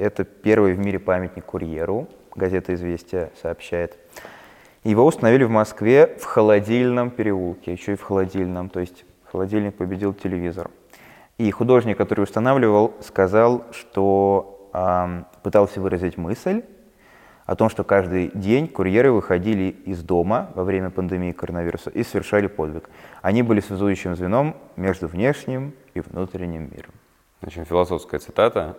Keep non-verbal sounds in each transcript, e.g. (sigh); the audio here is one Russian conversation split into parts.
Это первый в мире памятник курьеру, газета «Известия» сообщает. Его установили в Москве в холодильном переулке, еще и в холодильном, то есть холодильник победил телевизор. И художник, который устанавливал, сказал, что э, пытался выразить мысль о том, что каждый день курьеры выходили из дома во время пандемии коронавируса и совершали подвиг. Они были связующим звеном между внешним и внутренним миром. Очень философская цитата.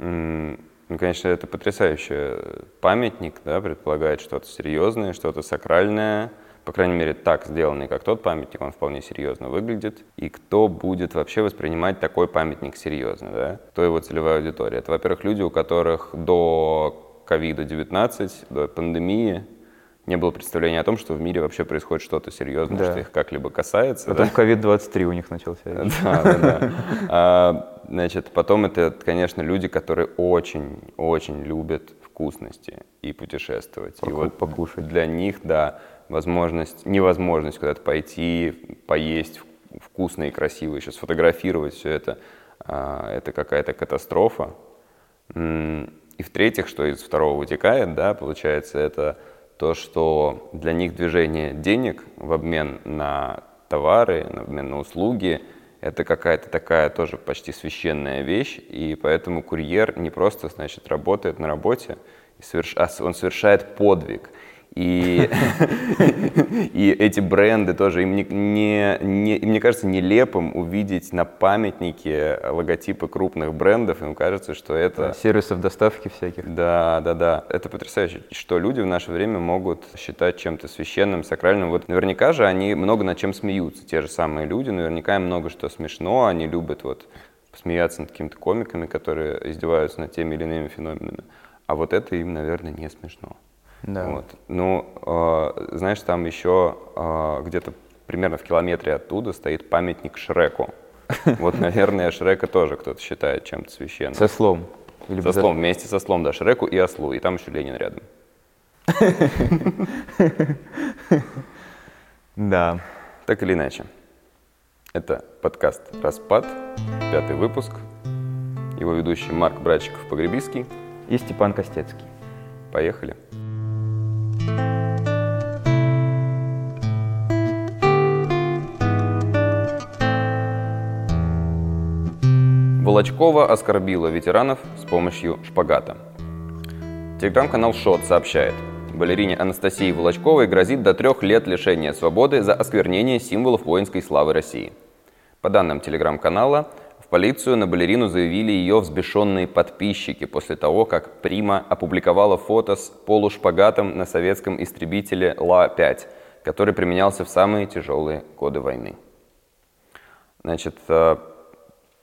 Ну, конечно, это потрясающий памятник, да, предполагает что-то серьезное, что-то сакральное, по крайней мере, так сделанный, как тот памятник, он вполне серьезно выглядит. И кто будет вообще воспринимать такой памятник серьезно, да? Кто его целевая аудитория? Это, во-первых, люди, у которых до ковида-19, до пандемии не было представления о том, что в мире вообще происходит что-то серьезное, да. что их как-либо касается. Потом да? ковид-23 у них начался. (laughs) Да, да, да. Значит, потом это, конечно, люди, которые очень-очень любят вкусности и путешествовать. Поку- и вот покушать. Для них, да, возможность, невозможность куда-то пойти, поесть вкусно и красиво, еще сфотографировать все это, а, это какая-то катастрофа. И в-третьих, что из второго вытекает, да, получается, это то, что для них движение денег в обмен на товары, в обмен на услуги, это какая-то такая тоже почти священная вещь, и поэтому курьер не просто, значит, работает на работе, а он совершает подвиг. И, (laughs) и эти бренды тоже, им, не, не, не, мне кажется нелепым увидеть на памятнике логотипы крупных брендов, им кажется, что это... Сервисов доставки всяких. Да, да, да. Это потрясающе, что люди в наше время могут считать чем-то священным, сакральным. Вот наверняка же они много над чем смеются, те же самые люди, наверняка им много что смешно, они любят вот посмеяться над какими-то комиками, которые издеваются над теми или иными феноменами. А вот это им, наверное, не смешно. Да. Вот. Ну, э, знаешь, там еще э, где-то примерно в километре оттуда стоит памятник Шреку. (laughs) Вот, наверное, Шрека тоже кто-то считает чем-то священным. Со слом. Или со слом, вместе со слом, да, Шреку и Ослу. И там еще Ленин рядом. (laughs) Да. Так или иначе. Это подкаст «Распад», пятый выпуск. Его ведущий Марк Братчиков-Погребиский. И Степан Костецкий. Поехали. Волочкова оскорбила ветеранов с помощью шпагата. Телеграм-канал «Шот» сообщает, балерине Анастасии Волочковой грозит до трех лет лишения свободы за осквернение символов воинской славы России. По данным телеграм-канала, в полицию на балерину заявили ее взбешенные подписчики после того, как Прима опубликовала фото с полушпагатом на советском истребителе Ла-5, который применялся в самые тяжелые годы войны. Значит, э,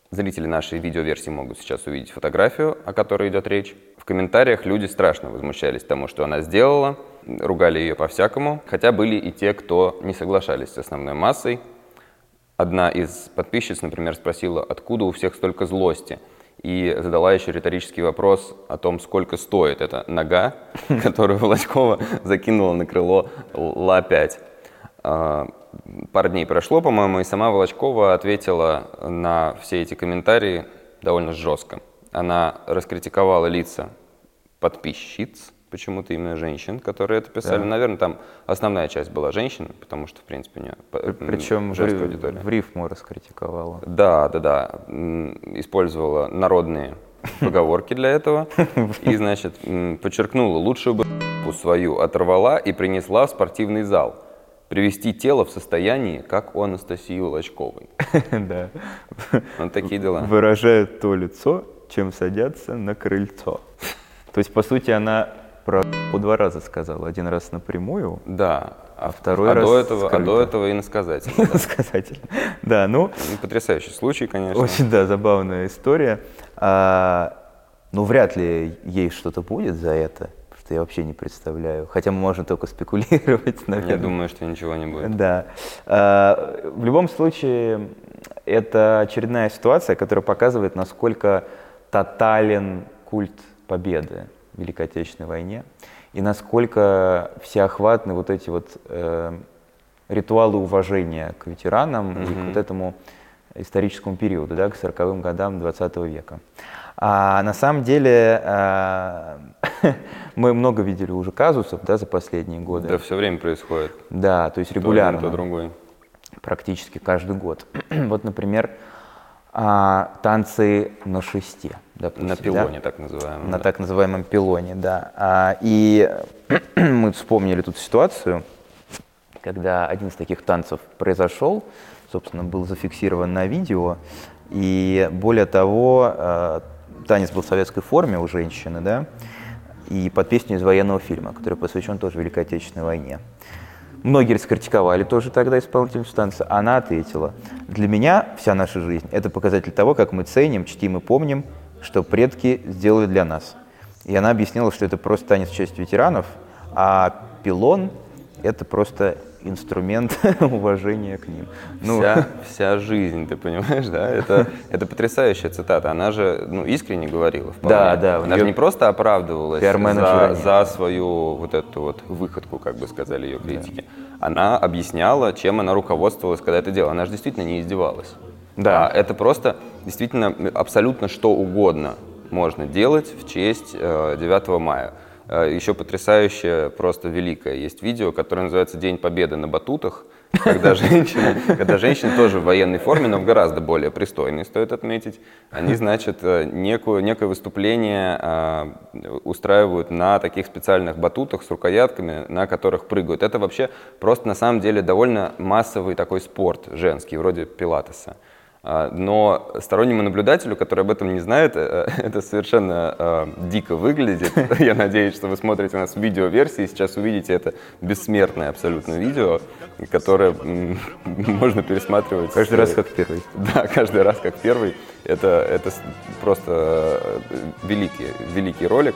Зрители нашей видеоверсии могут сейчас увидеть фотографию, о которой идет речь. В комментариях люди страшно возмущались тому, что она сделала, ругали ее по-всякому, хотя были и те, кто не соглашались с основной массой. Одна из подписчиц, например, спросила, откуда у всех столько злости, и задала еще риторический вопрос о том, сколько стоит эта нога, (laughs) которую Волочкова закинула на крыло Ла-5 пару дней прошло, по-моему, и сама Волочкова ответила на все эти комментарии довольно жестко. Она раскритиковала лица подписчиц, почему-то именно женщин, которые это писали. Да. Наверное, там основная часть была женщин, потому что, в принципе, не Причем женская в, аудитория. в рифму раскритиковала. Да, да, да. Использовала народные поговорки для этого. И, значит, подчеркнула, лучшую бы свою оторвала и принесла в спортивный зал привести тело в состояние, как у Анастасии Волочковой. (laughs) Да. Вот такие дела. Выражают то лицо, чем садятся на крыльцо. То есть, по сути, она про по два раза сказала. Один раз напрямую, да, а второй а раз до этого, А до этого иносказательно. Иносказательно. (laughs) Да, ну... Потрясающий случай, конечно. Очень, да, забавная история. А, ну, вряд ли ей что-то будет за это что я вообще не представляю. Хотя мы можем только (laughs) спекулировать, наверное. Я думаю, что ничего не будет. Да. А, в любом случае, это очередная ситуация, которая показывает, насколько тотален культ победы в Великой Отечественной войне и насколько всеохватны вот эти вот э, ритуалы уважения к ветеранам mm-hmm. и к вот этому историческому периоду, да, к 40-м годам 20 века. А на самом деле э, (laughs) мы много видели уже казусов да, за последние годы. Да, все время происходит. Да, то есть регулярно. То другой. Практически каждый год. (clears throat) вот, например, а, танцы на шесте. Допустим, на пилоне, да? так называемом. На да. так называемом пилоне, да. А, и (clears throat) мы вспомнили тут ситуацию, когда один из таких танцев произошел, собственно, был зафиксирован на видео, и более того, э, танец был в советской форме у женщины, да, и под песню из военного фильма, который посвящен тоже Великой Отечественной войне. Многие раскритиковали тоже тогда исполнительницу танца. Она ответила, для меня вся наша жизнь – это показатель того, как мы ценим, чтим и помним, что предки сделали для нас. И она объяснила, что это просто танец в честь ветеранов, а пилон – это просто инструмент (laughs) уважения к ним. Ну, вся, вся жизнь, ты понимаешь, да? Это, (laughs) это потрясающая цитата. Она же ну, искренне говорила. Вполне. Да, да. Она же не просто оправдывалась за, за свою вот эту вот выходку, как бы сказали ее критики. Да. Она объясняла, чем она руководствовалась, когда это делала. Она же действительно не издевалась. Да. А это просто действительно абсолютно что угодно можно делать в честь э, 9 мая. Э, еще потрясающее, просто великое. Есть видео, которое называется «День Победы на батутах», когда женщины, когда женщины тоже в военной форме, но в гораздо более пристойной, стоит отметить, они, значит, э, некую, некое выступление а, устраивают на таких специальных батутах с рукоятками, на которых прыгают. Это вообще просто на самом деле довольно массовый такой спорт женский, вроде пилатеса. А, но стороннему наблюдателю, который об этом не знает, э, (laughs) это совершенно э, дико выглядит. (laughs) Я надеюсь, что вы смотрите нас в видеоверсии, и сейчас увидите это бессмертное абсолютно видео, которое (laughs) можно пересматривать. Каждый раз как первый. Да, каждый раз как первый. Это, это просто э, великий, великий ролик.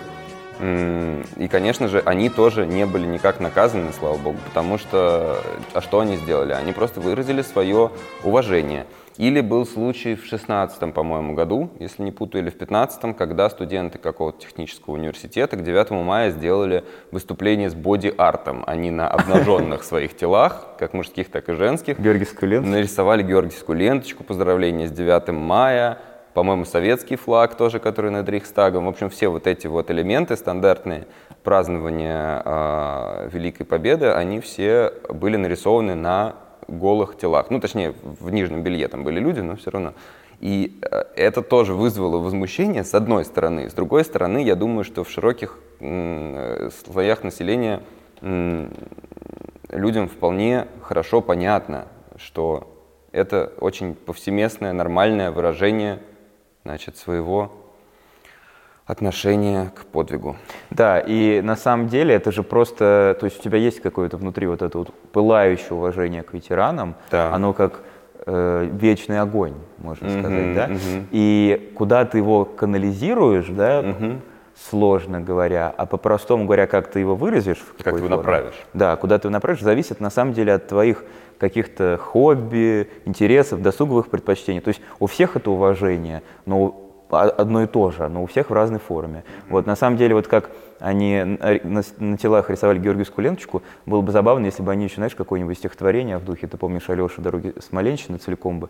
И, конечно же, они тоже не были никак наказаны, слава богу, потому что, а что они сделали? Они просто выразили свое уважение. Или был случай в 16 по-моему, году, если не путаю, или в 15 когда студенты какого-то технического университета к 9 мая сделали выступление с боди-артом. Они на обнаженных (laughs) своих телах, как мужских, так и женских, Георгиевскую ленточку. нарисовали георгиевскую ленточку, поздравления с 9 мая, по-моему, советский флаг тоже, который над Рейхстагом. В общем, все вот эти вот элементы стандартные празднования э, Великой Победы, они все были нарисованы на голых телах. Ну, точнее, в нижнем белье там были люди, но все равно. И э, это тоже вызвало возмущение, с одной стороны. С другой стороны, я думаю, что в широких э, слоях населения людям вполне хорошо понятно, что это очень повсеместное, нормальное выражение значит, своего отношение к подвигу. Да, и на самом деле это же просто, то есть у тебя есть какое-то внутри вот это вот пылающее уважение к ветеранам, да. оно как э, вечный огонь, можно uh-huh, сказать, да, uh-huh. и куда ты его канализируешь, да, uh-huh. сложно говоря, а по-простому говоря, как ты его выразишь, как ты его направишь, да, куда ты его направишь, зависит на самом деле от твоих каких-то хобби, интересов, досуговых предпочтений. То есть у всех это уважение, но одно и то же, но у всех в разной форме. Вот на самом деле, вот как они на, на телах рисовали георгиевскую ленточку, было бы забавно, если бы они еще, знаешь, какое-нибудь стихотворение в духе, ты помнишь, Алеша, «Дороги Смоленщины» целиком бы,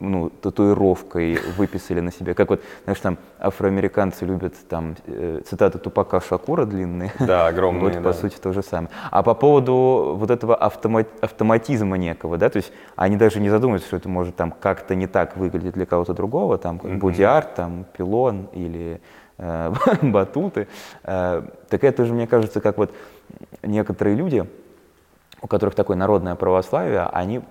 ну, татуировкой выписали на себе. Как вот, знаешь, там афроамериканцы любят там э, цитаты Тупака Шакура длинные. (laughs) Да, огромные, Вот, да. по сути, то же самое. А по поводу вот этого автомат, автоматизма некого, да, то есть они даже не задумываются, что это может там как-то не так выглядеть для кого-то другого, там, mm-hmm. боди-арт, там, пилон или Э, (laughs) батуты. Э, так это же, мне кажется, как вот некоторые люди, у которых такое народное православие, они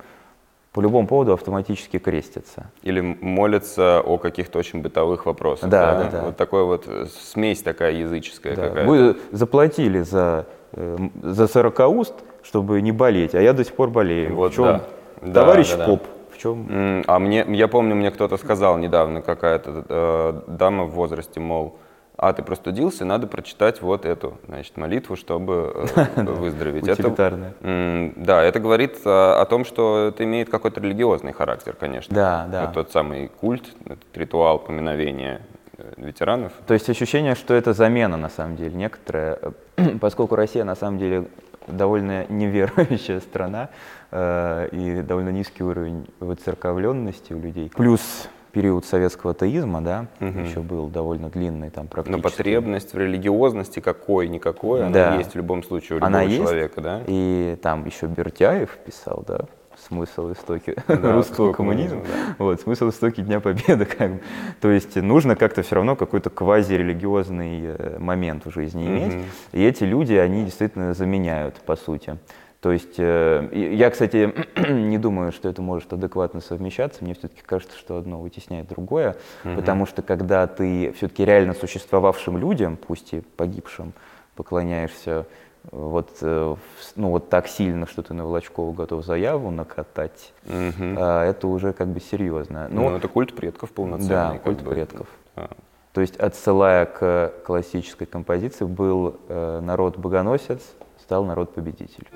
по любому поводу автоматически крестятся. Или молятся о каких-то очень бытовых вопросах. Да, да, да. Вот такой вот э, смесь такая языческая да. какая-то. Вы заплатили за, за 40 уст, чтобы не болеть, а я до сих пор болею. Вот, в чем, да. Товарищ да, да, поп, в чем? А мне, я помню, мне кто-то сказал недавно, какая-то э, дама в возрасте, мол, а ты простудился, надо прочитать вот эту, значит, молитву, чтобы э, (laughs) выздороветь. Утилитарная. Это, да, это говорит о, о том, что это имеет какой-то религиозный характер, конечно. Да, да. Вот тот самый культ, этот ритуал поминовения э, ветеранов. То есть ощущение, что это замена на самом деле некоторая, (clears throat) поскольку Россия на самом деле довольно неверующая страна э, и довольно низкий уровень выцерковленности у людей. Плюс период советского атеизма, да, угу. еще был довольно длинный там практически. Но потребность в религиозности какой-никакой, да. она есть в любом случае у любого она человека, есть, да? И там еще Бертяев писал, да, смысл истоки да, русского коммунизма. Да. Вот, смысл истоки Дня Победы. (laughs) Как бы. То есть нужно как-то все равно какой-то квазирелигиозный э, момент в жизни иметь. Угу. И эти люди, они действительно заменяют, по сути. То есть э, я, кстати, (clears throat) не думаю, что это может адекватно совмещаться. Мне все-таки кажется, что одно вытесняет другое, угу. потому что когда ты все-таки реально существовавшим людям, пусть и погибшим, поклоняешься вот, э, ну, вот так сильно, что ты на Волочкову готов заяву накатать, угу. это уже как бы серьезно. Но, ну, это культ предков полноценный. Да, культ бы. предков. А. То есть, отсылая к классической композиции, был э, народ-богоносец, стал народ-победитель.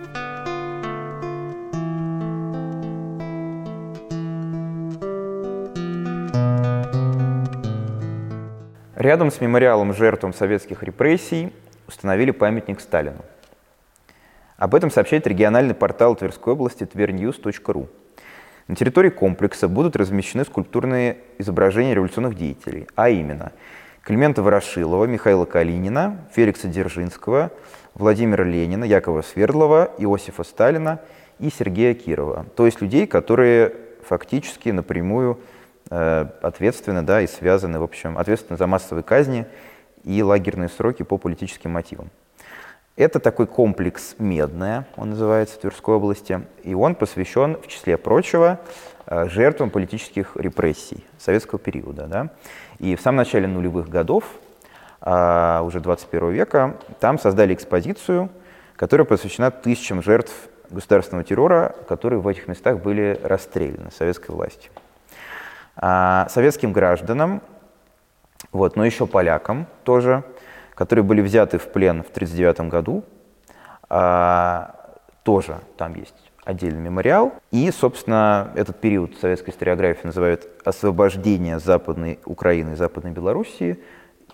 Рядом с мемориалом жертвам советских репрессий установили памятник Сталину. Об этом сообщает региональный портал Тверской области tvernews.ru. На территории комплекса будут размещены скульптурные изображения революционных деятелей, а именно Климента Ворошилова, Михаила Калинина, Феликса Дзержинского, Владимира Ленина, Якова Свердлова, Иосифа Сталина и Сергея Кирова. То есть людей, которые фактически напрямую ответственны да, и связаны, в общем, ответственны за массовые казни и лагерные сроки по политическим мотивам. Это такой комплекс «Медная», он называется, в Тверской области, и он посвящен, в числе прочего, э, жертвам политических репрессий советского периода. Да? И в самом начале нулевых годов, а, уже 21 века, там создали экспозицию, которая посвящена тысячам жертв государственного террора, которые в этих местах были расстреляны советской властью. А, советским гражданам, вот, но еще полякам тоже – которые были взяты в плен в 1939 году. А, тоже там есть отдельный мемориал. И, собственно, этот период советской историографии называют освобождение Западной Украины и Западной Белоруссии.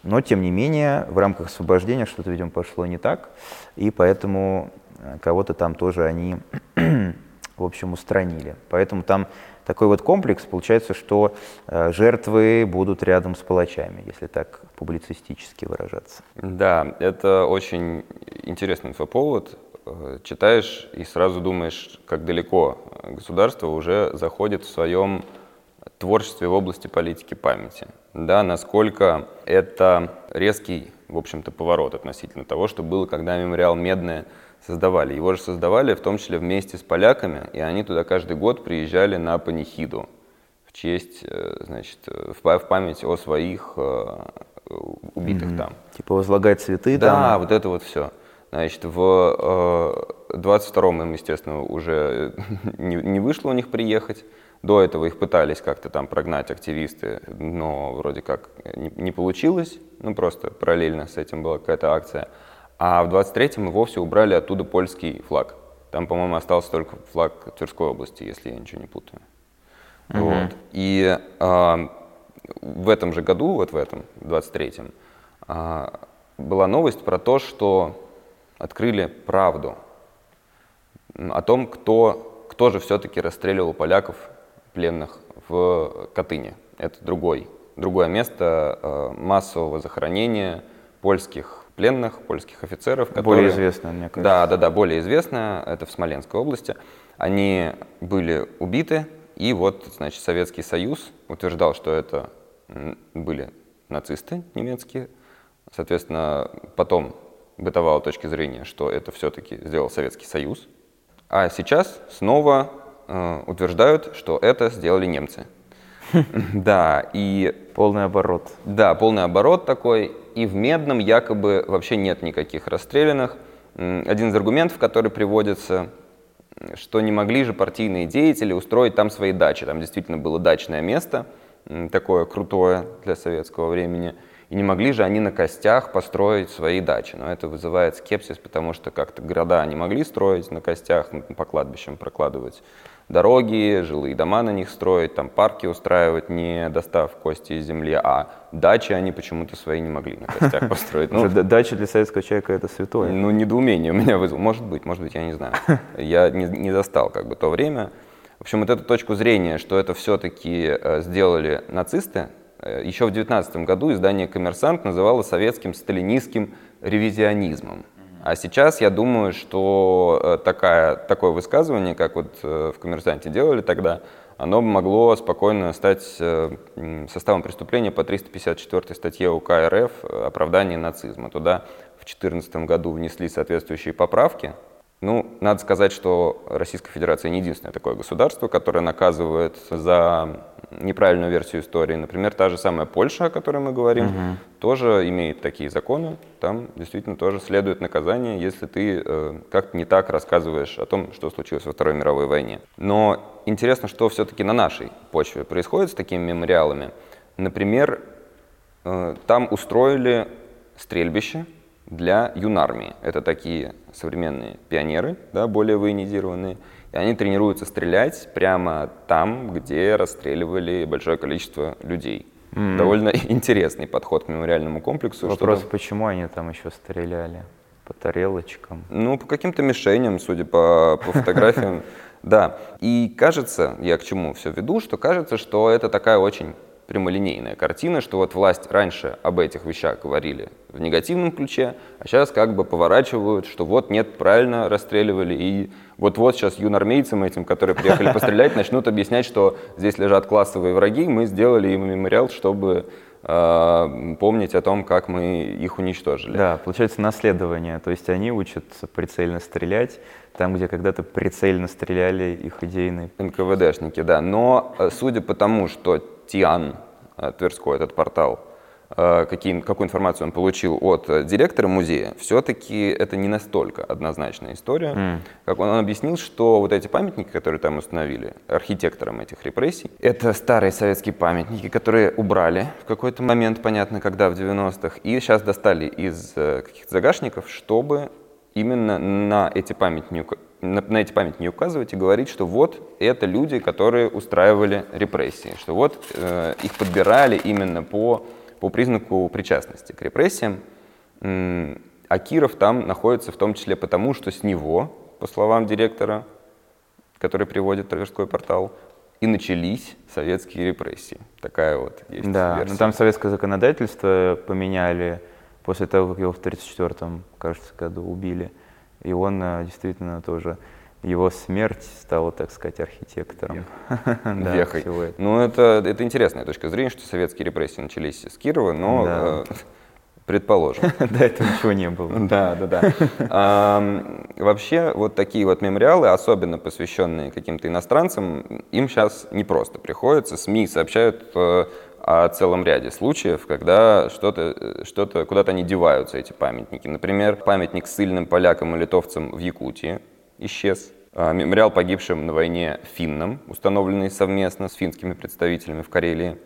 Но, тем не менее, в рамках освобождения что-то, видимо, пошло не так. И поэтому э, кого-то там тоже они, (clears throat) в общем, устранили. Поэтому там такой вот комплекс, получается, что э, жертвы будут рядом с палачами, если так публицистически выражаться. Да, это очень интересный инфоповод. Э, читаешь и сразу думаешь, как далеко государство уже заходит в своем творчестве в области политики памяти. Да, насколько это резкий, в общем-то, поворот относительно того, что было, когда мемориал «Медное» создавали. Его же создавали в том числе вместе с поляками, и они туда каждый год приезжали на панихиду в честь, э, значит, в память о своих э, убитых mm-hmm. там. Типа возлагать цветы да? Да, вот это вот все. Значит, в э, 22-м им, естественно, уже (laughs) не, не вышло у них приехать. До этого их пытались как-то там прогнать активисты, но вроде как не, не получилось. Ну, просто параллельно с этим была какая-то акция. А в 23-м мы вовсе убрали оттуда польский флаг. Там, по-моему, остался только флаг Тверской области, если я ничего не путаю. Угу. Вот. И э, в этом же году, вот в этом, 23-м, э, была новость про то, что открыли правду о том, кто, кто же все-таки расстреливал поляков пленных в Катыни. Это другой, другое место э, массового захоронения польских пленных, польских офицеров. Которые, более известная, мне кажется. Да, да, да, более известная, это в Смоленской области. Они были убиты, и вот, значит, Советский Союз утверждал, что это были нацисты немецкие. Соответственно, потом бытовала точка зрения, что это все-таки сделал Советский Союз. А сейчас снова э, утверждают, что это сделали немцы. Да, и... Полный оборот. Да, полный оборот такой и в Медном якобы вообще нет никаких расстрелянных. Один из аргументов, который приводится, что не могли же партийные деятели устроить там свои дачи. Там действительно было дачное место, такое крутое для советского времени. И не могли же они на костях построить свои дачи. Но это вызывает скепсис, потому что как-то города они могли строить на костях, по кладбищам прокладывать дороги, жилые дома на них строить, там парки устраивать, не достав кости из земли, а дачи они почему-то свои не могли на костях построить. Ну, дача для советского человека это святое. Ну, недоумение у меня вызвало. Может быть, может быть, я не знаю. Я не, не застал как бы то время. В общем, вот эту точку зрения, что это все-таки э, сделали нацисты, э, еще в 19 году издание «Коммерсант» называло советским сталинистским ревизионизмом. А сейчас я думаю, что э, такая, такое высказывание, как вот э, в «Коммерсанте» делали тогда, оно могло спокойно стать э, составом преступления по 354 статье УК РФ «Оправдание нацизма». Туда в 2014 году внесли соответствующие поправки. Ну, надо сказать, что Российская Федерация не единственное такое государство, которое наказывает за неправильную версию истории. Например, та же самая Польша, о которой мы говорим, угу. тоже имеет такие законы. Там действительно тоже следует наказание, если ты э, как-то не так рассказываешь о том, что случилось во Второй мировой войне. Но интересно, что все-таки на нашей почве происходит с такими мемориалами. Например, э, там устроили стрельбище для юнармии. Это такие современные пионеры, да, более военизированные. И они тренируются стрелять прямо там, где расстреливали большое количество людей. Mm. Довольно (laughs) интересный подход к мемориальному комплексу. Вопрос, что почему они там еще стреляли? По тарелочкам? Ну, по каким-то мишеням, судя по, по фотографиям. (laughs) Да. И кажется, я к чему все веду, что кажется, что это такая очень прямолинейная картина, что вот власть раньше об этих вещах говорили в негативном ключе, а сейчас как бы поворачивают, что вот нет, правильно расстреливали, и вот-вот сейчас юнармейцам этим, которые приехали (laughs) пострелять, начнут объяснять, что здесь лежат классовые враги, мы сделали им мемориал, чтобы э, помнить о том, как мы их уничтожили. Да, получается наследование, то есть они учатся прицельно стрелять, там, где когда-то прицельно стреляли их идейные... НКВДшники, да, но э, судя по тому, что Тиан э, Тверской, этот портал, какие, какую информацию он получил от э, директора музея, все-таки это не настолько однозначная история. Mm. Как он, он объяснил, что вот эти памятники, которые там установили, архитектором этих репрессий, это старые советские памятники, которые убрали в какой-то момент, понятно, когда в 90-х, и сейчас достали из каких-то загашников, чтобы именно на эти памятники на, на эти памятники указывать и говорить, что вот это люди, которые устраивали репрессии, что вот э, их подбирали именно по, по признаку причастности к репрессиям. А Киров там находится в том числе потому, что с него, по словам директора, который приводит Тверской портал, и начались советские репрессии. Такая вот есть Да, версия. но там советское законодательство поменяли после того, как его в 1934, кажется, году убили. И он э, действительно тоже его смерть стала, так сказать, архитектором. (laughs) да, Вехой. Ну, это, это интересная точка зрения, что советские репрессии начались с Кирова, но да. э, (laughs) предположим. До этого ничего не было. (laughs) Да, да, да. а, вообще, вот такие вот мемориалы, особенно посвященные каким-то иностранцам, им сейчас не просто приходится. СМИ сообщают э, о целом ряде случаев, когда что-то, что-то куда-то они деваются, эти памятники. Например, памятник ссыльным полякам и литовцам в Якутии исчез. А, мемориал погибшим на войне финнам, установленный совместно с финскими представителями в Карелии.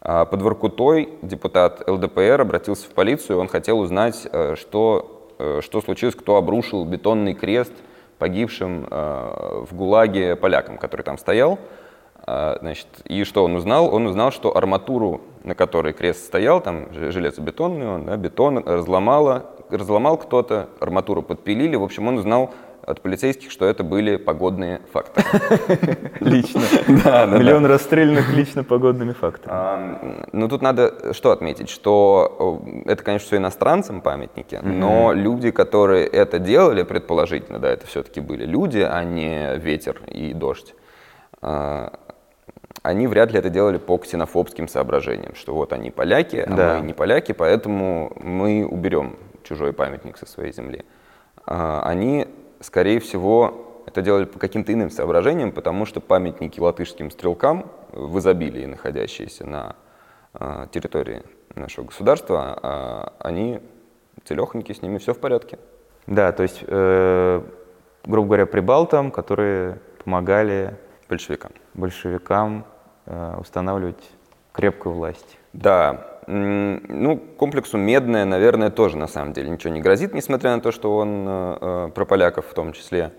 А, под Воркутой депутат ЛДПР обратился в полицию, он хотел узнать, э, что, э, что случилось, кто обрушил бетонный крест погибшим э, в ГУЛАГе полякам, который там стоял. А, значит, и что он узнал? Он узнал, что арматуру, на которой крест стоял, там железобетонный он, да, бетон разломало, разломал кто-то, арматуру подпилили. В общем, он узнал от полицейских, что это были погодные факторы. (laughs) Лично. Миллион расстрелянных лично погодными факторами. Ну, тут надо что отметить, что это, конечно, все иностранцам памятники, но люди, которые это делали, предположительно, да, это все-таки были люди, а не ветер и дождь. А, они вряд ли это делали по ксенофобским соображениям, что вот они поляки, а да. мы не поляки, поэтому мы уберем чужой памятник со своей земли. А, они, скорее всего, это делали по каким-то иным соображениям, потому что памятники латышским стрелкам в изобилии, находящиеся на а, территории нашего государства, они целехоньки, с ними все в порядке. Да, то есть, э, грубо говоря, прибалтам, которые помогали большевикам, большевикам э, устанавливать крепкую власть. Да, ну, комплексу Медная, наверное, тоже на самом деле ничего не грозит, несмотря на то, что он э, э, про поляков в том числе.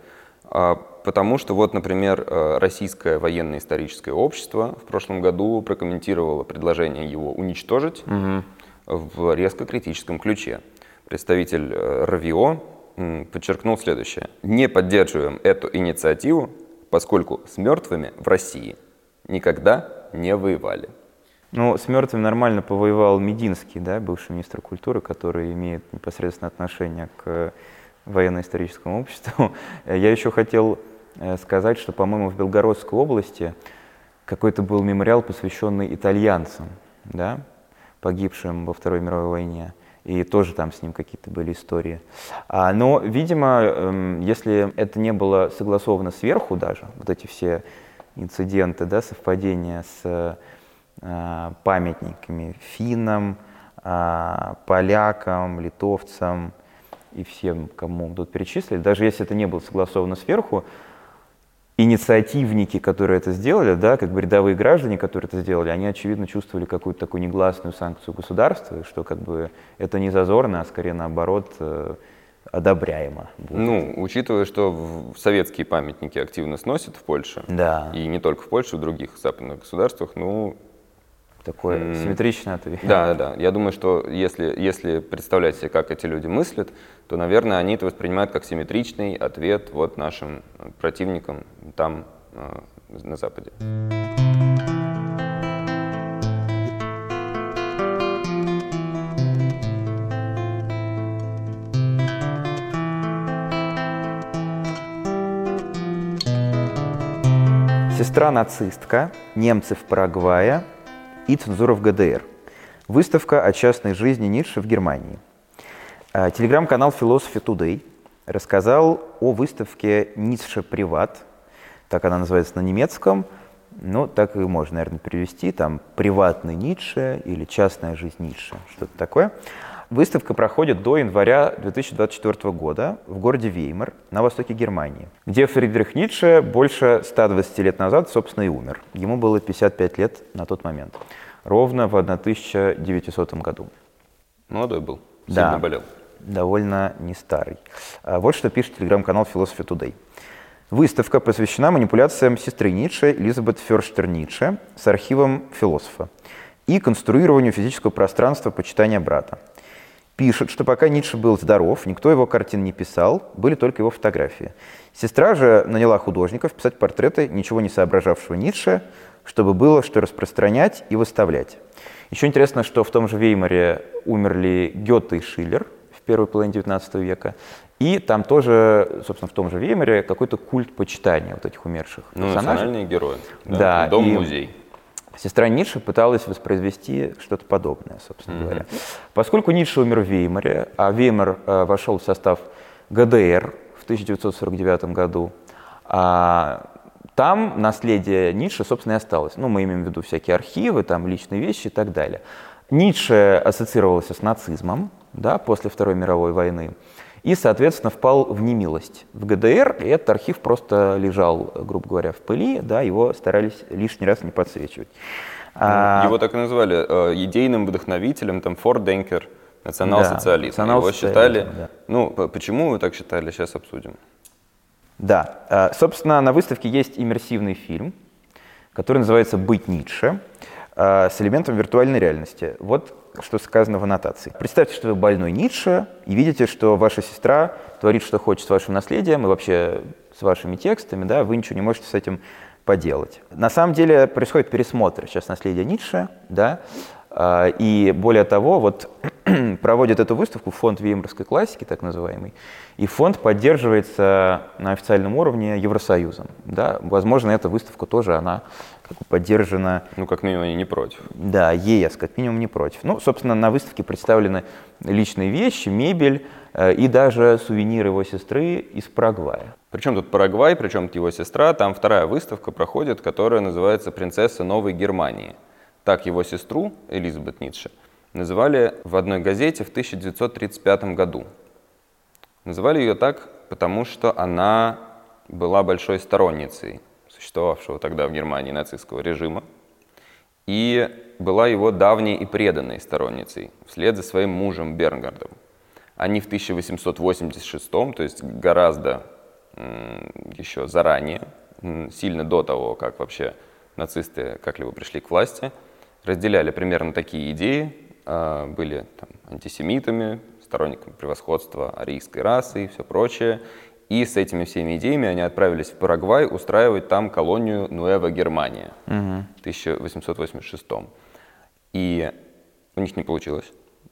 А, потому что вот, например, э, Российское военно-историческое общество в прошлом году прокомментировало предложение его уничтожить угу. в резко критическом ключе. Представитель РВИО подчеркнул следующее. Не поддерживаем эту инициативу, поскольку с мертвыми в России никогда не воевали. Ну, с мертвым нормально повоевал Мединский, да, бывший министр культуры, который имеет непосредственное отношение к военно-историческому обществу. (laughs) Я еще хотел э, сказать, что, по-моему, в Белгородской области какой-то был мемориал, посвященный итальянцам, да, погибшим во Второй мировой войне. И тоже там с ним какие-то были истории. А, но, видимо, эм, если это не было согласовано сверху даже, вот эти все инциденты, да, совпадения с Э, памятниками финнам, э, полякам, литовцам и всем, кому тут перечислили. Даже если это не было согласовано сверху, инициативники, которые это сделали, да, как бы рядовые граждане, которые это сделали, они, очевидно, чувствовали какую-то такую негласную санкцию государства, что как бы это не зазорно, а скорее наоборот э, одобряемо. Будет. Ну, учитывая, что советские памятники активно сносят в Польше, да. и не только в Польше, в других западных государствах, ну, такой mm. симметричный ответ. Да, да, да. Я думаю, что если, если представлять себе, как эти люди мыслят, то, наверное, они это воспринимают как симметричный ответ вот нашим противникам там, э, на Западе. Сестра-нацистка, немцы в Парагвае, и в ГДР. Выставка о частной жизни Ницше в Германии. А, телеграм-канал Philosophy Today рассказал о выставке Ницше Приват, так она называется на немецком, ну, так и можно, наверное, перевести, там, «Приватный Ницше» или «Частная жизнь Ницше», что-то такое. Выставка проходит до января 2024 года в городе Веймар на востоке Германии, где Фридрих Ницше больше 120 лет назад, собственно, и умер. Ему было 55 лет на тот момент, ровно в 1900 году. Молодой был, сильно да, болел. довольно не старый. А вот что пишет телеграм-канал Philosophy Today. Выставка посвящена манипуляциям сестры Ницше Элизабет Ферштер Ницше с архивом философа и конструированию физического пространства почитания брата – пишет, что пока Ницше был здоров, никто его картин не писал, были только его фотографии. Сестра же наняла художников писать портреты ничего не соображавшего Ницше, чтобы было что распространять и выставлять. Еще интересно, что в том же Веймаре умерли Гёте и Шиллер в первой половине XIX века, и там тоже, собственно, в том же Веймаре какой-то культ почитания вот этих умерших ну, персонажей. национальные герои. Да, да Дом-музей. Сестра Ницше пыталась воспроизвести что-то подобное, собственно mm-hmm. говоря. Поскольку Ницше умер в Веймаре, а Веймар э, вошел в состав ГДР в 1949 году, а, там наследие Ницше, собственно, и осталось. Ну, мы имеем в виду всякие архивы, там личные вещи и так далее. Ницше ассоциировался с нацизмом да, после Второй мировой войны и, соответственно, впал в немилость в ГДР, этот архив просто лежал, грубо говоря, в пыли, да, его старались лишний раз не подсвечивать. А, его так и назвали э, идейным вдохновителем, там, Форденкер, национал-социализм. Да, его считали, да. ну, почему вы так считали, сейчас обсудим. Да, а, собственно, на выставке есть иммерсивный фильм, который называется «Быть Ницше» с элементом виртуальной реальности. Вот что сказано в аннотации. Представьте, что вы больной Ницше, и видите, что ваша сестра творит, что хочет с вашим наследием, и вообще с вашими текстами, да, вы ничего не можете с этим поделать. На самом деле происходит пересмотр сейчас наследия Ницше, да, а, и более того, вот (clears throat) проводит эту выставку фонд Веймарской классики, так называемый, и фонд поддерживается на официальном уровне Евросоюзом. Да? Возможно, эта выставка тоже, она как бы поддержана... Ну, как минимум, они не против. Да, ЕС, как минимум, не против. Ну, собственно, на выставке представлены личные вещи, мебель э, и даже сувениры его сестры из Парагвая. Причем тут Парагвай, причем его сестра, там вторая выставка проходит, которая называется «Принцесса Новой Германии». Так его сестру, Элизабет Ницше, называли в одной газете в 1935 году. Называли ее так, потому что она была большой сторонницей существовавшего тогда в Германии нацистского режима. и была его давней и преданной сторонницей, вслед за своим мужем Бернгардом. Они в 1886, то есть гораздо еще заранее, сильно до того, как вообще нацисты как-либо пришли к власти, разделяли примерно такие идеи, а, были там, антисемитами, сторонниками превосходства арийской расы и все прочее. И с этими всеми идеями они отправились в Парагвай устраивать там колонию Нуэва Германия угу. в 1886. И у них не получилось.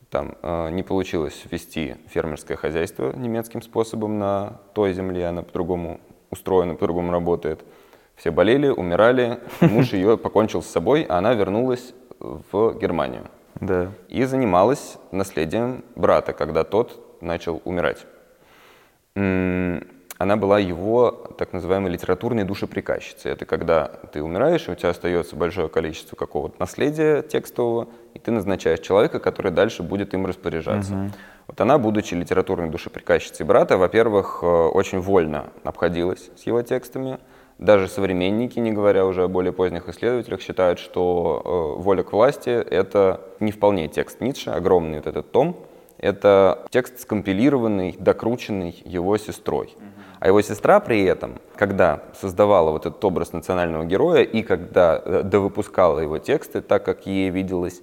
Там э, не получилось вести фермерское хозяйство немецким способом на той земле, она по-другому устроена, по-другому работает. Все болели, умирали, (laughs) муж ее покончил с собой, а она вернулась в Германию. Да. И занималась наследием брата, когда тот начал умирать она была его так называемой литературной душеприказчицей. Это когда ты умираешь, и у тебя остается большое количество какого-то наследия текстового, и ты назначаешь человека, который дальше будет им распоряжаться. Угу. Вот она, будучи литературной душеприказчицей брата, во-первых, э, очень вольно обходилась с его текстами. Даже современники, не говоря уже о более поздних исследователях, считают, что э, «Воля к власти» — это не вполне текст Ницше, огромный вот этот том. Это текст скомпилированный, докрученный его сестрой. А его сестра при этом, когда создавала вот этот образ национального героя и когда э, довыпускала его тексты, так как ей виделось,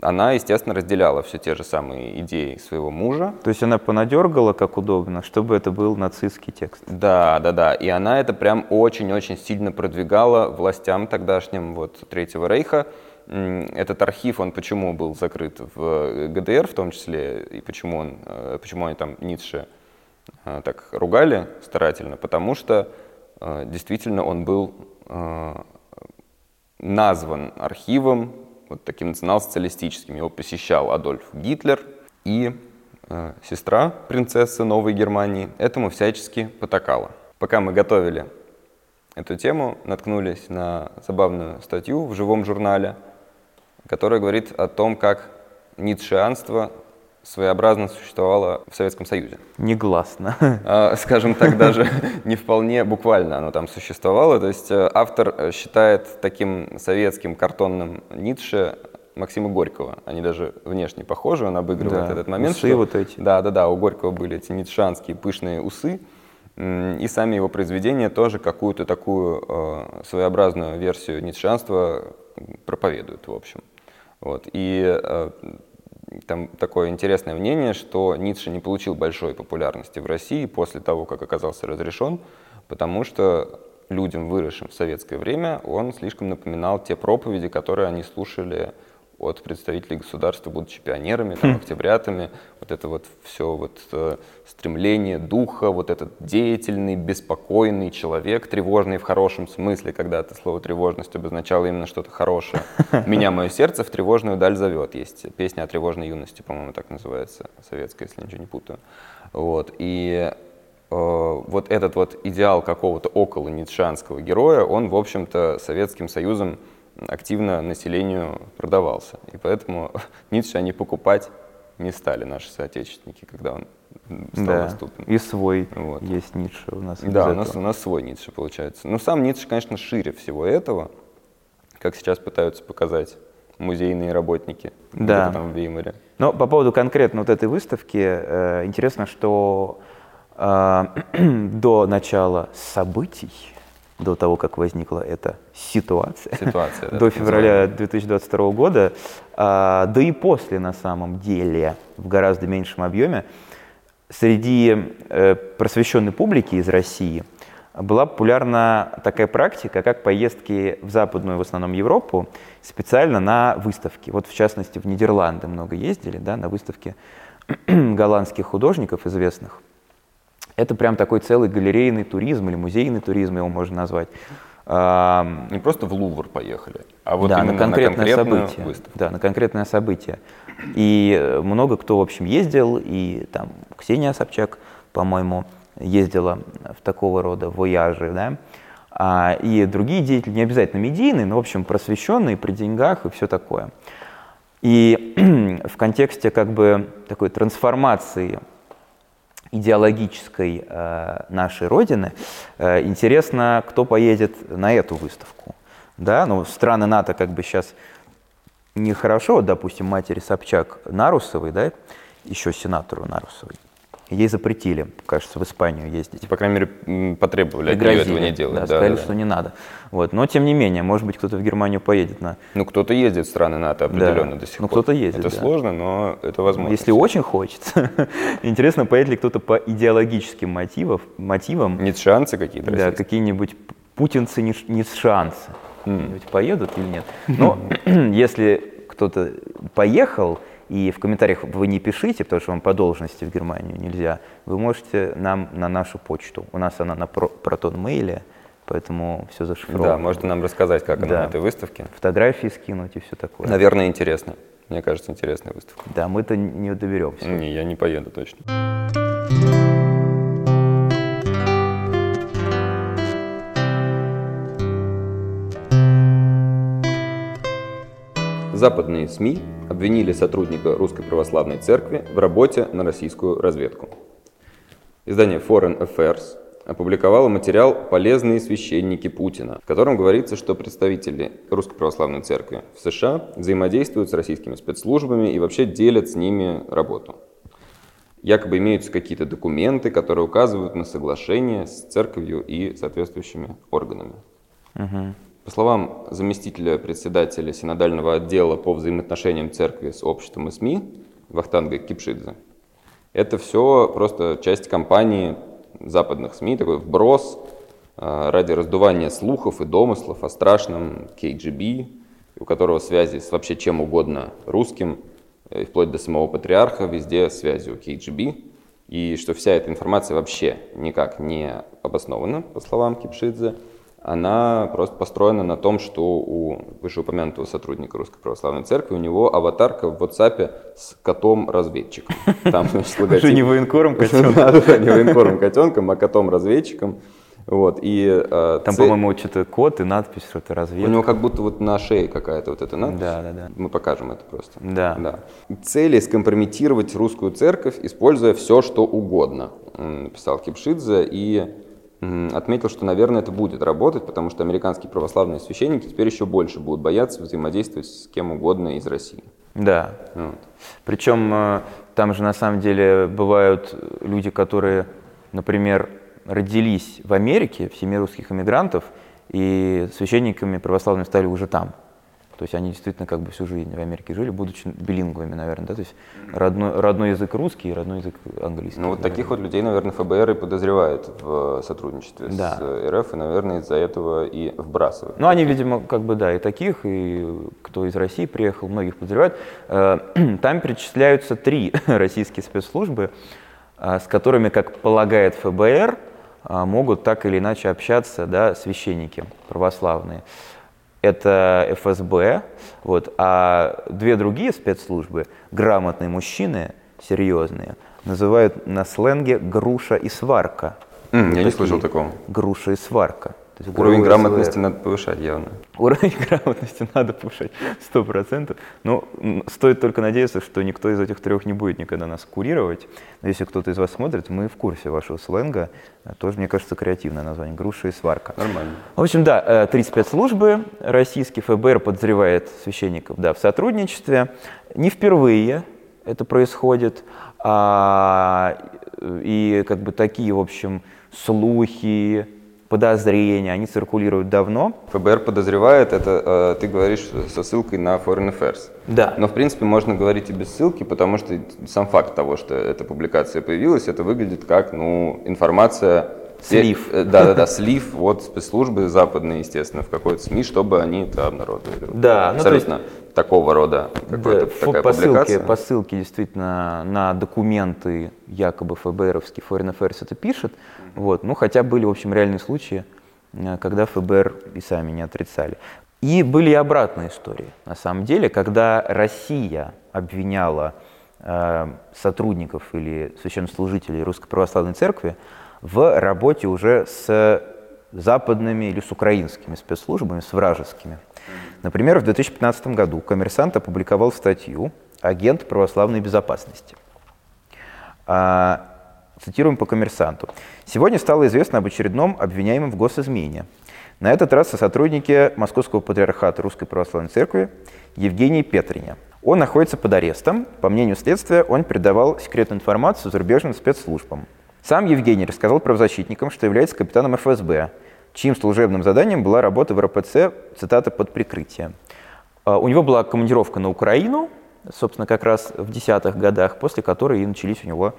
она, естественно, разделяла все те же самые идеи своего мужа. То есть она понадергала как удобно, чтобы это был нацистский текст. Да, да, да. И она это прям очень-очень сильно продвигала властям тогдашним вот Третьего Рейха. Этот архив, он почему был закрыт в ГДР в том числе, и почему, он, э, почему они там Ницше Э, так ругали старательно, потому что э, действительно он был э, назван архивом вот таким национал-социалистическим. Его посещал Адольф Гитлер и сестра принцессы Новой Германии этому всячески потакала. Пока мы готовили эту тему, наткнулись на забавную статью в живом журнале, которая говорит о том, как ницшеанство своеобразно существовало в Советском Союзе. Негласно. (laughs) А, скажем так, даже (laughs) не вполне буквально оно там существовало. То есть э, автор э, считает таким советским картонным Ницше Максима Горького. Они даже внешне похожи, он обыгрывает да, этот момент. Усы что, вот эти. Да, да, да, у Горького были эти ницшанские пышные усы. И сами его произведения тоже какую-то такую э, своеобразную версию ницшанства проповедуют, в общем. Вот. И э, там такое интересное мнение, что Ницше не получил большой популярности в России после того, как оказался разрешен, потому что людям, выросшим в советское время, он слишком напоминал те проповеди, которые они слушали от представителей государства, будучи пионерами, там, хм. октябрятами, вот это вот все вот э, стремление духа, вот этот деятельный, беспокойный человек, тревожный в хорошем смысле, когда это слово тревожность обозначало именно что-то хорошее. (laughs) «Меня мое сердце в тревожную даль зовет». Есть песня о тревожной юности, по-моему, так называется, советская, если ничего не путаю. Вот. И э, вот этот вот идеал какого-то около ницшанского героя, он, в общем-то, Советским Союзом активно населению продавался. И поэтому (laughs) Ницше они покупать не стали наши соотечественники, когда он стал да, доступен. И свой вот. есть Ницше у нас. Да, у нас, у нас свой Ницше получается. Но сам Ницше, конечно, шире всего этого, как сейчас пытаются показать музейные работники да. там в Веймаре. Но по поводу конкретно вот этой выставки, э, интересно, что э, (clears throat) до начала событий до того, как возникла эта ситуация, ситуация да, до февраля 2022 года, а, да и после на самом деле в гораздо меньшем объеме, среди э, просвещенной публики из России была популярна такая практика, как поездки в Западную, в основном Европу, специально на выставки. Вот в частности в Нидерланды много ездили, да, на выставки (clears throat) голландских художников известных. Это прям такой целый галерейный туризм или музейный туризм его можно назвать. Не просто в Лувр поехали, а вот да, на конкретное на событие. Выставку. Да, на конкретное событие. И э, много кто, в общем, ездил, и там Ксения Собчак, по-моему, ездила в такого рода вояжи, да, а, и другие деятели, не обязательно медийные, но, в общем, просвещенные, при деньгах и все такое. И (clears throat) в контексте как бы такой трансформации идеологической э, нашей Родины, э, интересно, кто поедет на эту выставку. Да, ну, страны НАТО как бы сейчас нехорошо, вот, допустим, матери Собчак Нарусовой, да, еще сенатору Нарусовой, ей запретили, кажется, в Испанию ездить. По крайней мере, потребовали от нее этого не делать. Да, Да, сказали, да, что не надо. Вот. Но, тем не менее, может быть, кто-то в Германию поедет на... Ну, кто-то ездит в страны НАТО определенно Да. до сих Ну, пор. кто-то ездит, Это да. сложно, но это возможно. Если очень хочется. (laughs) Интересно, поедет ли кто-то по идеологическим мотивов, мотивам, Нет шансы какие-то да, какие-нибудь путинцы не, не с шанса. Ведь поедут или нет? Но (clears throat) если кто-то поехал, и в комментариях вы не пишите, потому что вам по должности в Германию нельзя, вы можете нам на нашу почту. У нас она на про- протон-мейле, поэтому все зашифровано. Да, можете нам рассказать, как она Да. на этой выставке. Фотографии скинуть и все такое. Наверное, интересно. Мне кажется, интересная выставка. Да, мы-то не доберемся. Не, я не поеду точно. Западные СМИ обвинили сотрудника Русской Православной Церкви в работе на российскую разведку. Издание Foreign Affairs опубликовало материал «Полезные священники Путина», в котором говорится, что представители Русской Православной Церкви в США взаимодействуют с российскими спецслужбами и вообще делят с ними работу. Якобы имеются какие-то документы, которые указывают на соглашение с церковью и соответствующими органами. По словам заместителя председателя синодального отдела по взаимоотношениям церкви с обществом и СМИ Вахтанга Кипшидзе, это все просто часть кампании западных СМИ, такой вброс э, ради раздувания слухов и домыслов о страшном КГБ, у которого связи с вообще чем угодно русским, э, вплоть до самого патриарха, везде связи у КГБ, и что вся эта информация вообще никак не обоснована, по словам Кипшидзе, она просто построена на том, что у вышеупомянутого сотрудника Русской Православной Церкви у него аватарка в WhatsApp с котом-разведчиком. Там, значит, Уже логотип. не военкором котенок. Да, да, не военкором котенком, а котом-разведчиком. Вот, и э, Там, цель- по-моему, что-то код и надпись, что-то у разведка. него как будто вот на шее какая-то вот эта надпись. Да, да, да. Мы покажем это просто. Да. Цели скомпрометировать русскую церковь, используя все, что угодно, написал Кипшидзе и отметил, что, наверное, это будет работать, потому что американские православные священники теперь еще больше будут бояться взаимодействовать с кем угодно из России. Да. Вот. Причем э, там же на самом деле бывают люди, которые, например, родились в Америке, в семье русских иммигрантов, и священниками православными стали уже там. То есть они действительно как бы всю жизнь в Америке жили, будучи билингвами, наверное, да? То есть родной, родной язык русский и родной язык английский. Ну вот таких вот людей, наверное, ФБР и подозревает в сотрудничестве Да. с э, РФ, и, наверное, из-за этого и вбрасывает. Ну, они, видимо, как бы, да, и таких, и кто из России приехал, многих подозревают. Э, (clears throat) Там перечисляются три (laughs) российские спецслужбы, э, с которыми, как полагает ФБР, могут так или иначе общаться да, священники православные. Это ФСБ, вот, а две другие спецслужбы, грамотные мужчины, серьезные, называют на сленге груша и сварка. М, Вот я не такие. слышал такого. Груша и сварка. То есть Уровень грамотности надо повышать явно. Уровень (laughs) грамотности надо повышать сто процентов. Но м, стоит только надеяться, что никто из этих трех не будет никогда нас курировать. Но если кто-то из вас смотрит, мы в курсе вашего сленга. Э, Тоже, мне кажется, креативное название. Груша и сварка. Нормально. В общем, да, э, три спецслужбы. Российский ФБР подозревает священников да, в сотрудничестве. Не впервые это происходит. А, э, и как бы такие, в общем, слухи, подозрения, они циркулируют давно. ФБР подозревает, это э, ты говоришь со ссылкой на Foreign Affairs. Да. Но, в принципе, можно говорить и без ссылки, потому что сам факт того, что эта публикация появилась, это выглядит как, ну, информация... Слив. Э, Да-да-да, слив от спецслужбы западной, естественно, в какой-то СМИ, чтобы они это обнародовали. Да, ну, Абсолютно такого рода какой-то, Да, такая по, ссылке, публикация. по ссылке действительно на документы якобы ФБРовский Foreign Affairs это пишет. Вот. Ну, хотя были, в общем, реальные случаи, э, когда ФБР и сами не отрицали. И были и обратные истории, на самом деле, когда Россия обвиняла э, сотрудников или священнослужителей Русской Православной Церкви в работе уже с западными или с украинскими спецслужбами, с вражескими. Например, в 2015 году «Коммерсант» опубликовал статью «Агент православной безопасности». А, Цитируем по коммерсанту. «Сегодня стало известно об очередном обвиняемом в госизмене. На этот раз со сотрудники Московского патриархата Русской Православной Церкви Евгений Петриня. Он находится под арестом. По мнению следствия, он передавал секретную информацию зарубежным спецслужбам. Сам Евгений рассказал правозащитникам, что является капитаном ФСБ, чьим служебным заданием была работа в РПЦ, цитата, «под прикрытием». А, у него была командировка на Украину, собственно, как раз в десятых годах, после которой и начались у него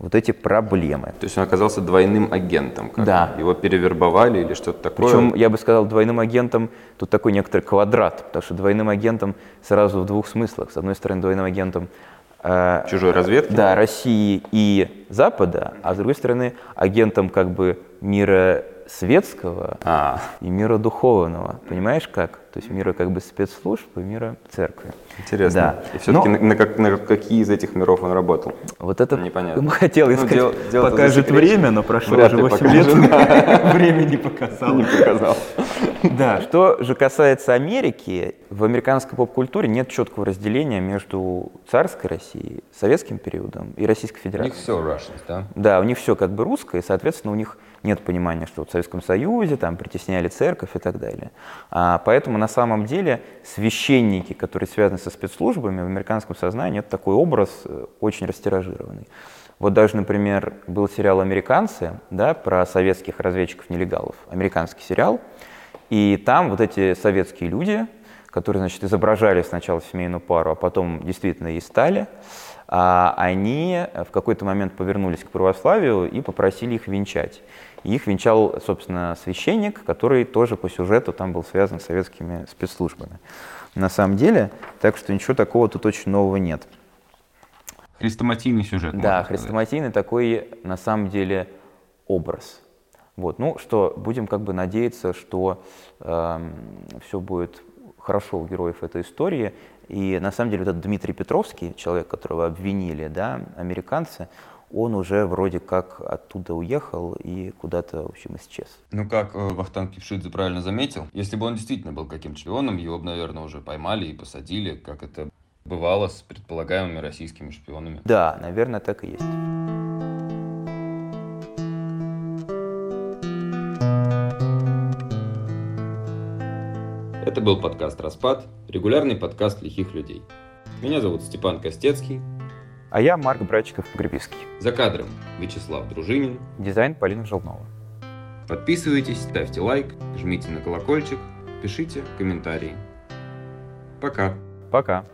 вот эти проблемы. То есть он оказался двойным агентом? Как да. Его перевербовали или что-то такое? Причем, я бы сказал, двойным агентом, тут такой некоторый квадрат, потому что двойным агентом сразу в двух смыслах. С одной стороны, двойным агентом Чужой разведки? Да, России и Запада, а с другой стороны, агентом как бы мира светского а. и мира духовного. Понимаешь как? То есть мира как бы спецслужб и мира церкви. Интересно. Да. И все-таки Но... на, на, на какие из этих миров он работал? Вот это непонятно. (laughs) Хотел искать, ну, дел, покажет время, но прошло Вряд уже 8 лет. (laughs) Время не показало. Не показал. (laughs) Да, что же касается Америки, в американской поп-культуре нет четкого разделения между царской Россией, советским периодом и Российской Федерацией. У них все Russians, да? Да, у них все как бы русское, и, соответственно, у них нет понимания, что в Советском Союзе там притесняли церковь и так далее. А, поэтому на самом деле священники, которые связаны со спецслужбами, в американском сознании это такой образ э, очень растиражированный. Вот даже, например, был сериал «Американцы» да, про советских разведчиков-нелегалов, американский сериал, и там вот эти советские люди, которые, значит, изображали сначала семейную пару, а потом действительно и стали, а они в какой-то момент повернулись к православию и попросили их венчать. И их венчал, собственно, священник, который тоже по сюжету там был связан с советскими спецслужбами. На самом деле, так что ничего такого тут очень нового нет. Хрестоматийный сюжет. Да, хрестоматийный такой, на самом деле, образ. Вот, ну что, будем как бы надеяться, что э, эм, все будет хорошо у героев этой истории. И на самом деле вот этот Дмитрий Петровский, человек, которого обвинили, да, американцы, он уже вроде как оттуда уехал и куда-то, в общем, исчез. Ну, как э, Вахтанг Кипшидзе правильно заметил, если бы он действительно был каким-то шпионом, его бы, наверное, уже поймали и посадили, как это бывало с предполагаемыми российскими шпионами. Да, наверное, так и есть. Это был подкаст «Распад», регулярный подкаст лихих людей. Меня зовут Степан Костецкий, а я Марк Братчиков-Погребиский. За кадром Вячеслав Дружинин. Дизайн Полина Желнова. Подписывайтесь, ставьте лайк, жмите на колокольчик, пишите комментарии. Пока. Пока.